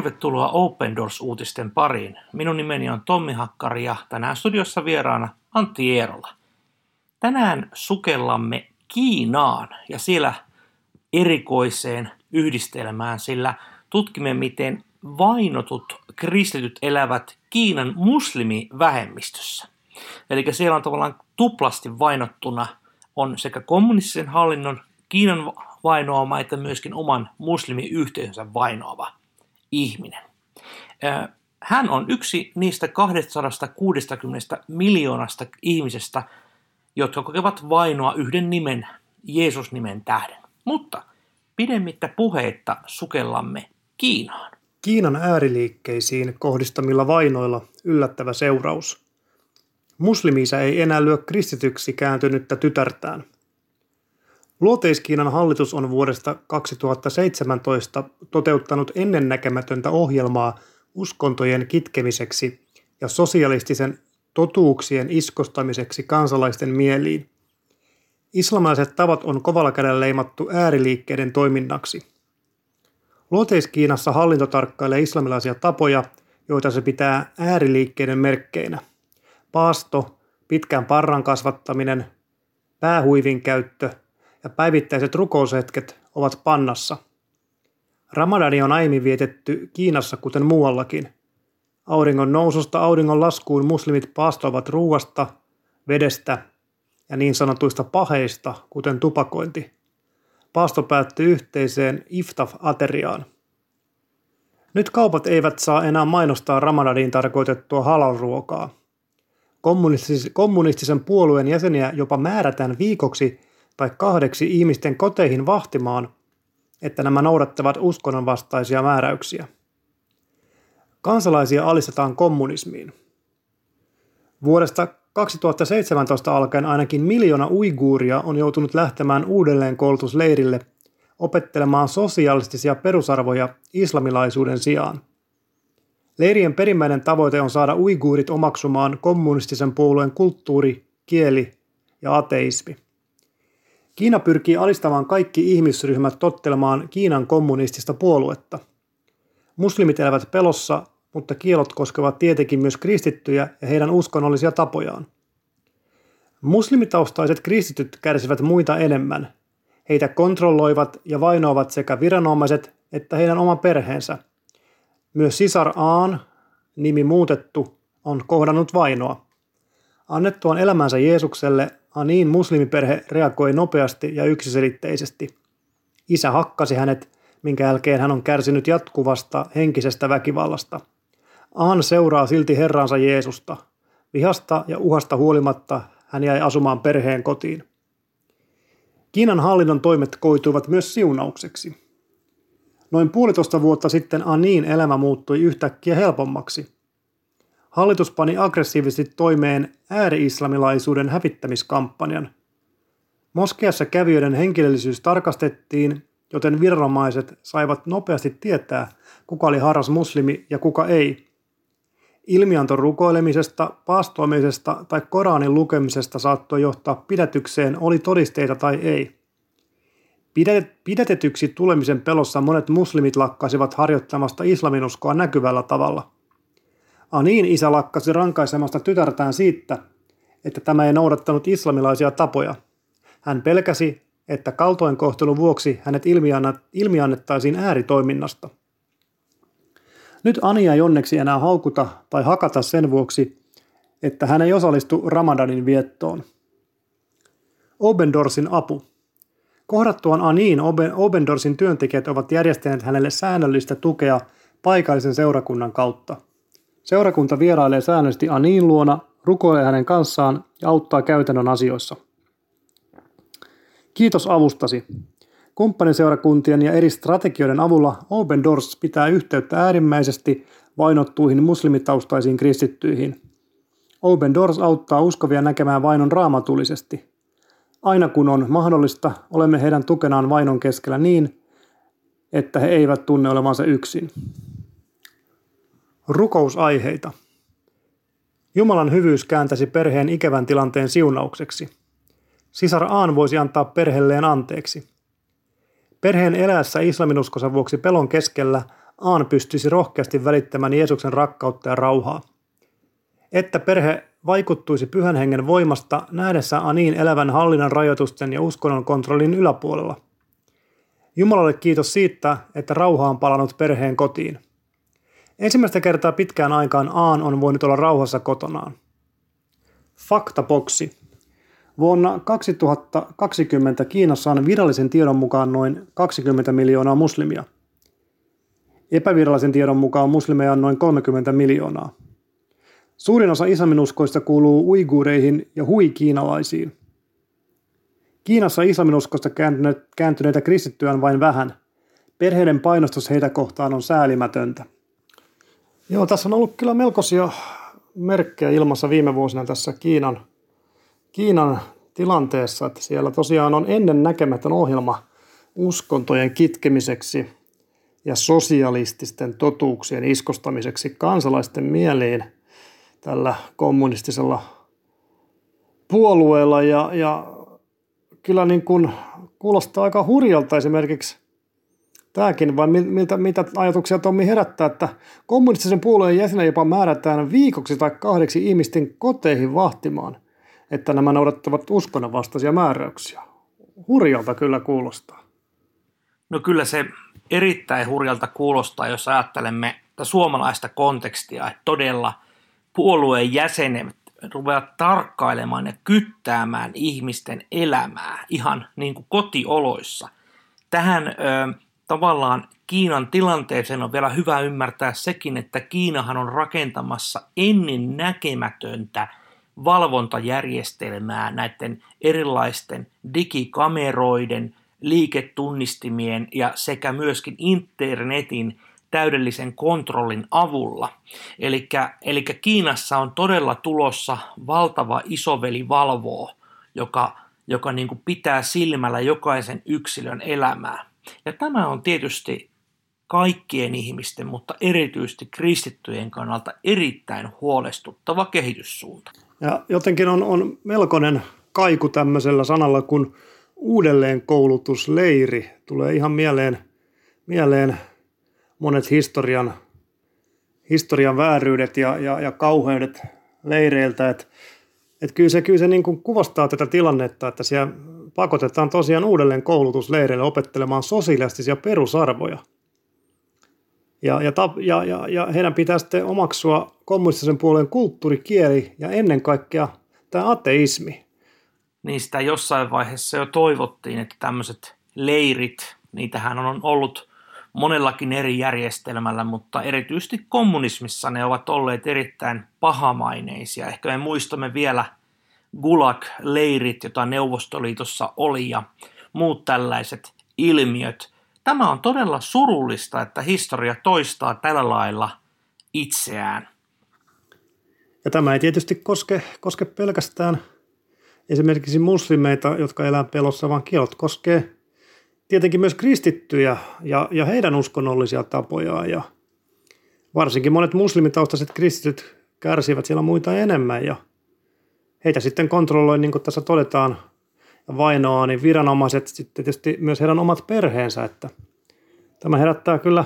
tervetuloa Open Doors-uutisten pariin. Minun nimeni on Tommi Hakkari ja tänään studiossa vieraana Antti Eerola. Tänään sukellamme Kiinaan ja siellä erikoiseen yhdistelmään, sillä tutkimme miten vainotut kristityt elävät Kiinan muslimivähemmistössä. Eli siellä on tavallaan tuplasti vainottuna on sekä kommunistisen hallinnon Kiinan vainoama että myöskin oman muslimiyhteisönsä vainoava ihminen. Hän on yksi niistä 260 miljoonasta ihmisestä, jotka kokevat vainoa yhden nimen, Jeesus-nimen tähden. Mutta pidemmittä puheitta sukellamme Kiinaan. Kiinan ääriliikkeisiin kohdistamilla vainoilla yllättävä seuraus. Muslimiisa ei enää lyö kristityksi kääntynyttä tytärtään – Luoteiskiinan hallitus on vuodesta 2017 toteuttanut ennennäkemätöntä ohjelmaa uskontojen kitkemiseksi ja sosialistisen totuuksien iskostamiseksi kansalaisten mieliin. Islamilaiset tavat on kovalla kädellä leimattu ääriliikkeiden toiminnaksi. Luoteiskiinassa hallinto tarkkailee islamilaisia tapoja, joita se pitää ääriliikkeiden merkkeinä. Paasto, pitkän parran kasvattaminen, päähuivin käyttö – ja päivittäiset rukoushetket ovat pannassa. Ramadani on aiemmin vietetty Kiinassa kuten muuallakin. Auringon noususta auringon laskuun muslimit paastoivat ruuasta, vedestä ja niin sanotuista paheista, kuten tupakointi. Paasto päättyy yhteiseen iftaf-ateriaan. Nyt kaupat eivät saa enää mainostaa Ramadaniin tarkoitettua halal-ruokaa. Kommunistisen puolueen jäseniä jopa määrätään viikoksi tai kahdeksi ihmisten koteihin vahtimaan, että nämä noudattavat uskonnonvastaisia määräyksiä. Kansalaisia alistetaan kommunismiin. Vuodesta 2017 alkaen ainakin miljoona uiguuria on joutunut lähtemään uudelleen koulutusleirille opettelemaan sosialistisia perusarvoja islamilaisuuden sijaan. Leirien perimmäinen tavoite on saada uiguurit omaksumaan kommunistisen puolueen kulttuuri, kieli ja ateismi. Kiina pyrkii alistamaan kaikki ihmisryhmät tottelemaan Kiinan kommunistista puoluetta. Muslimit elävät pelossa, mutta kielot koskevat tietenkin myös kristittyjä ja heidän uskonnollisia tapojaan. Muslimitaustaiset kristityt kärsivät muita enemmän. Heitä kontrolloivat ja vainoavat sekä viranomaiset että heidän oma perheensä. Myös sisar Aan, nimi muutettu, on kohdannut vainoa. Annettuaan elämänsä Jeesukselle Anin muslimiperhe reagoi nopeasti ja yksiselitteisesti. Isä hakkasi hänet, minkä jälkeen hän on kärsinyt jatkuvasta henkisestä väkivallasta. Aan seuraa silti Herransa Jeesusta. Vihasta ja uhasta huolimatta hän jäi asumaan perheen kotiin. Kiinan hallinnon toimet koituivat myös siunaukseksi. Noin puolitoista vuotta sitten Anin elämä muuttui yhtäkkiä helpommaksi – Hallitus pani aggressiivisesti toimeen ääri-islamilaisuuden hävittämiskampanjan. Moskeassa kävijöiden henkilöllisyys tarkastettiin, joten viranomaiset saivat nopeasti tietää, kuka oli harras muslimi ja kuka ei. Ilmianto rukoilemisesta, paastoamisesta tai Koranin lukemisesta saattoi johtaa pidätykseen, oli todisteita tai ei. Pidätetyksi tulemisen pelossa monet muslimit lakkasivat harjoittamasta islaminuskoa näkyvällä tavalla – Anin isä lakkasi rankaisemasta tytärtään siitä, että tämä ei noudattanut islamilaisia tapoja. Hän pelkäsi, että kaltoinkohtelun vuoksi hänet ilmiannettaisiin ääritoiminnasta. Nyt Ania ei onneksi enää haukuta tai hakata sen vuoksi, että hän ei osallistu Ramadanin viettoon. Obendorsin apu. Kohdattuaan Aniin Obendorsin työntekijät ovat järjestäneet hänelle säännöllistä tukea paikallisen seurakunnan kautta – Seurakunta vierailee säännöllisesti Aniin luona, rukoilee hänen kanssaan ja auttaa käytännön asioissa. Kiitos avustasi. Kumppaniseurakuntien ja eri strategioiden avulla Open Doors pitää yhteyttä äärimmäisesti vainottuihin muslimitaustaisiin kristittyihin. Open Doors auttaa uskovia näkemään vainon raamatullisesti. Aina kun on mahdollista, olemme heidän tukenaan vainon keskellä niin, että he eivät tunne olevansa yksin. Rukousaiheita. Jumalan hyvyys kääntäisi perheen ikävän tilanteen siunaukseksi. Sisar Aan voisi antaa perheelleen anteeksi. Perheen eläessä islaminuskossa vuoksi pelon keskellä Aan pystyisi rohkeasti välittämään Jeesuksen rakkautta ja rauhaa. Että perhe vaikuttuisi pyhän hengen voimasta nähdessä Aniin elävän hallinnan rajoitusten ja uskonnon kontrollin yläpuolella. Jumalalle kiitos siitä, että rauha on palannut perheen kotiin. Ensimmäistä kertaa pitkään aikaan Aan on voinut olla rauhassa kotonaan. Faktaboksi. Vuonna 2020 Kiinassa on virallisen tiedon mukaan noin 20 miljoonaa muslimia. Epävirallisen tiedon mukaan muslimeja on noin 30 miljoonaa. Suurin osa islaminuskoista kuuluu uiguureihin ja hui-kiinalaisiin. Kiinassa islaminuskosta kääntyneitä kristittyjä on vain vähän. Perheiden painostus heitä kohtaan on säälimätöntä. Joo, tässä on ollut kyllä melkoisia merkkejä ilmassa viime vuosina tässä Kiinan, Kiinan tilanteessa, että siellä tosiaan on ennen näkemätön ohjelma uskontojen kitkemiseksi ja sosialististen totuuksien iskostamiseksi kansalaisten mieliin – tällä kommunistisella puolueella. Ja, ja kyllä niin kuin kuulostaa aika hurjalta esimerkiksi tämäkin, vai miltä, mitä ajatuksia Tommi herättää, että kommunistisen puolueen jäsenen jopa määrätään viikoksi tai kahdeksi ihmisten koteihin vahtimaan, että nämä noudattavat uskonnon vastaisia määräyksiä. Hurjalta kyllä kuulostaa. No kyllä se erittäin hurjalta kuulostaa, jos ajattelemme suomalaista kontekstia, että todella – puolueen jäsenet rupeavat tarkkailemaan ja kyttäämään ihmisten elämää ihan niin kuin kotioloissa. Tähän ö, tavallaan Kiinan tilanteeseen on vielä hyvä ymmärtää sekin, että Kiinahan on rakentamassa ennen näkemätöntä valvontajärjestelmää näiden erilaisten digikameroiden, liiketunnistimien ja sekä myöskin internetin täydellisen kontrollin avulla. Eli Kiinassa on todella tulossa valtava isoveli valvoo, joka, joka niin kuin pitää silmällä jokaisen yksilön elämää. Ja tämä on tietysti kaikkien ihmisten, mutta erityisesti kristittyjen kannalta erittäin huolestuttava kehityssuunta. Ja jotenkin on, on melkoinen kaiku tämmöisellä sanalla kuin uudelleenkoulutusleiri. Tulee ihan mieleen, mieleen monet historian, historian vääryydet ja, ja, ja kauheudet leireiltä. Että et kyllä se, kyllä se niin kuin kuvastaa tätä tilannetta, että siellä pakotetaan tosiaan uudelleen koulutusleireille opettelemaan sosiaalistisia perusarvoja. Ja, ja, ja, ja, ja heidän pitää sitten omaksua kommunistisen puolen kulttuurikieli ja ennen kaikkea tämä ateismi. Sitä jossain vaiheessa jo toivottiin, että tämmöiset leirit, niitähän on ollut monellakin eri järjestelmällä, mutta erityisesti kommunismissa ne ovat olleet erittäin pahamaineisia. Ehkä me muistamme vielä Gulag-leirit, jota Neuvostoliitossa oli ja muut tällaiset ilmiöt. Tämä on todella surullista, että historia toistaa tällä lailla itseään. Ja tämä ei tietysti koske, koske pelkästään esimerkiksi muslimeita, jotka elää pelossa, vaan kielot koskee tietenkin myös kristittyjä ja, ja heidän uskonnollisia tapojaan ja varsinkin monet muslimitaustaiset kristityt kärsivät siellä muita enemmän ja heitä sitten kontrolloi, niin kuin tässä todetaan, ja vainoaa, niin viranomaiset sitten tietysti myös heidän omat perheensä, että tämä herättää kyllä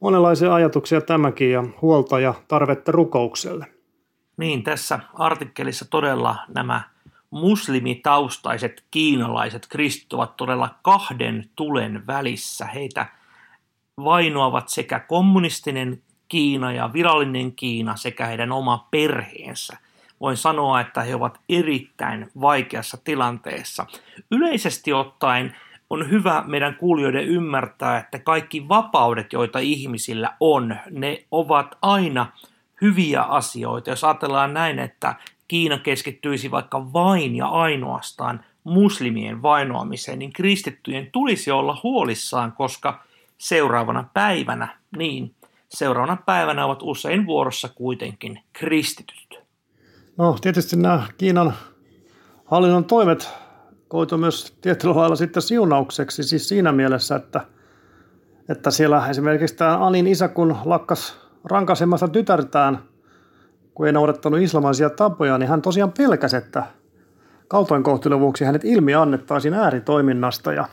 monenlaisia ajatuksia tämäkin ja huolta ja tarvetta rukoukselle. Niin, tässä artikkelissa todella nämä muslimitaustaiset kiinalaiset kristit ovat todella kahden tulen välissä. Heitä vainoavat sekä kommunistinen Kiina ja virallinen Kiina sekä heidän oma perheensä. Voin sanoa, että he ovat erittäin vaikeassa tilanteessa. Yleisesti ottaen on hyvä meidän kuulijoiden ymmärtää, että kaikki vapaudet, joita ihmisillä on, ne ovat aina hyviä asioita. Jos ajatellaan näin, että Kiina keskittyisi vaikka vain ja ainoastaan muslimien vainoamiseen, niin kristittyjen tulisi olla huolissaan, koska seuraavana päivänä, niin, seuraavana päivänä ovat usein vuorossa kuitenkin kristityt. No tietysti nämä Kiinan hallinnon toimet koitu myös tietyllä lailla sitten siunaukseksi, siis siinä mielessä, että, että siellä esimerkiksi tämä Anin isä, kun lakkas rankasemasta tytärtään – kun ei noudattanut islamaisia tapoja, niin hän tosiaan pelkäsi, että kaltoinkohtelun vuoksi hänet ilmi annettaisiin ääritoiminnasta. Ja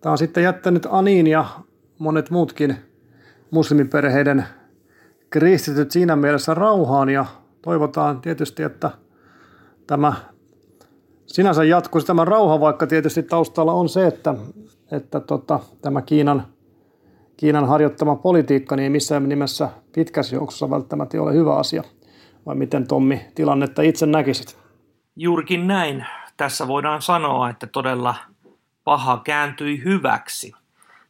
tämä on sitten jättänyt Anin ja monet muutkin muslimiperheiden kristityt siinä mielessä rauhaan ja toivotaan tietysti, että tämä sinänsä jatkuisi tämä rauha, vaikka tietysti taustalla on se, että, että tota, tämä Kiinan, Kiinan harjoittama politiikka niin ei missään nimessä pitkässä juoksussa välttämättä ole hyvä asia. Vai miten Tommi tilannetta itse näkisit? Juurikin näin. Tässä voidaan sanoa, että todella paha kääntyi hyväksi.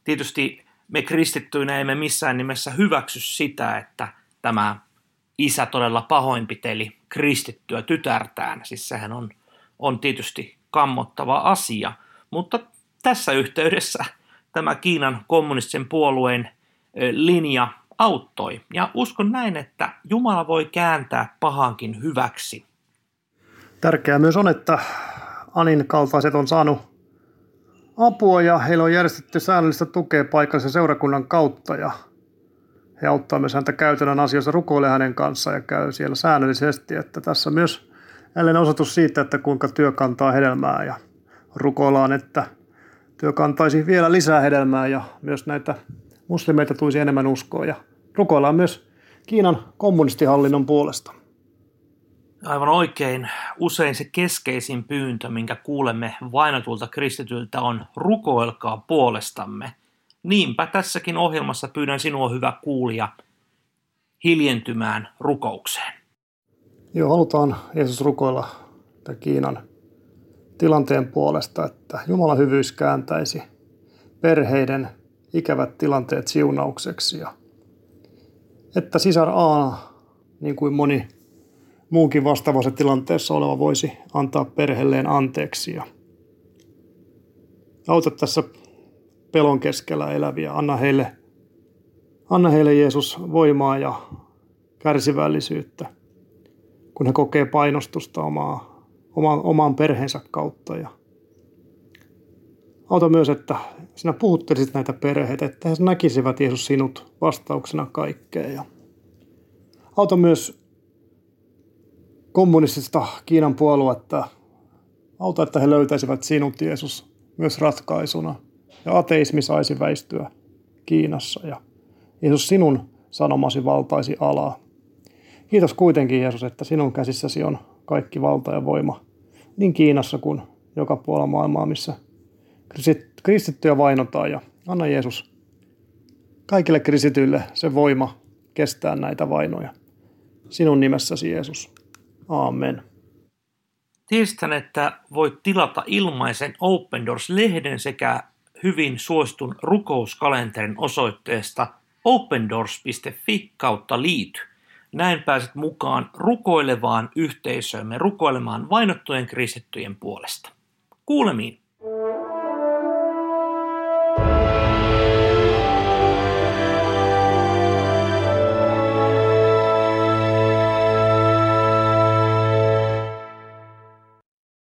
Tietysti me kristittyinä emme missään nimessä hyväksy sitä, että tämä isä todella pahoinpiteli kristittyä tytärtään. Siis sehän on, on tietysti kammottava asia, mutta tässä yhteydessä tämä Kiinan kommunistisen puolueen linja auttoi. Ja uskon näin, että Jumala voi kääntää pahankin hyväksi. Tärkeää myös on, että Anin kaltaiset on saanut apua ja heillä on järjestetty säännöllistä tukea paikallisen seurakunnan kautta ja he auttaa myös häntä käytännön asioissa, rukoilee hänen kanssaan ja käy siellä säännöllisesti. Että tässä myös jälleen osoitus siitä, että kuinka työ kantaa hedelmää ja rukoillaan, että työ kantaisi vielä lisää hedelmää ja myös näitä muslimeita tulisi enemmän uskoa ja rukoillaan myös Kiinan kommunistihallinnon puolesta. Aivan oikein. Usein se keskeisin pyyntö, minkä kuulemme vainotulta kristityltä on rukoilkaa puolestamme. Niinpä tässäkin ohjelmassa pyydän sinua hyvä kuulija hiljentymään rukoukseen. Joo, halutaan Jeesus rukoilla Kiinan tilanteen puolesta, että Jumalan hyvyys kääntäisi perheiden ikävät tilanteet siunaukseksi ja että sisar A, niin kuin moni muunkin vastaavassa tilanteessa oleva voisi antaa perheelleen anteeksi ja auta tässä pelon keskellä eläviä. Anna heille, anna heille Jeesus voimaa ja kärsivällisyyttä, kun he kokee painostusta omaa, oman, oman perheensä kautta. Ja auta myös, että sinä puhuttelisit näitä perheitä, että he näkisivät Jeesus sinut vastauksena kaikkeen. Ja auta myös kommunistista Kiinan puoluetta, auta, että he löytäisivät sinut Jeesus myös ratkaisuna ja ateismi saisi väistyä Kiinassa ja Jeesus sinun sanomasi valtaisi alaa. Kiitos kuitenkin Jeesus, että sinun käsissäsi on kaikki valta ja voima niin Kiinassa kuin joka puolella maailmaa, missä kristittyjä vainotaan ja anna Jeesus kaikille kristityille se voima kestää näitä vainoja. Sinun nimessäsi Jeesus. Amen. Tiedän, että voit tilata ilmaisen Open Doors-lehden sekä hyvin suostun rukouskalenterin osoitteesta opendoors.fi kautta liity. Näin pääset mukaan rukoilevaan yhteisöömme rukoilemaan vainottujen kristittyjen puolesta. Kuulemiin!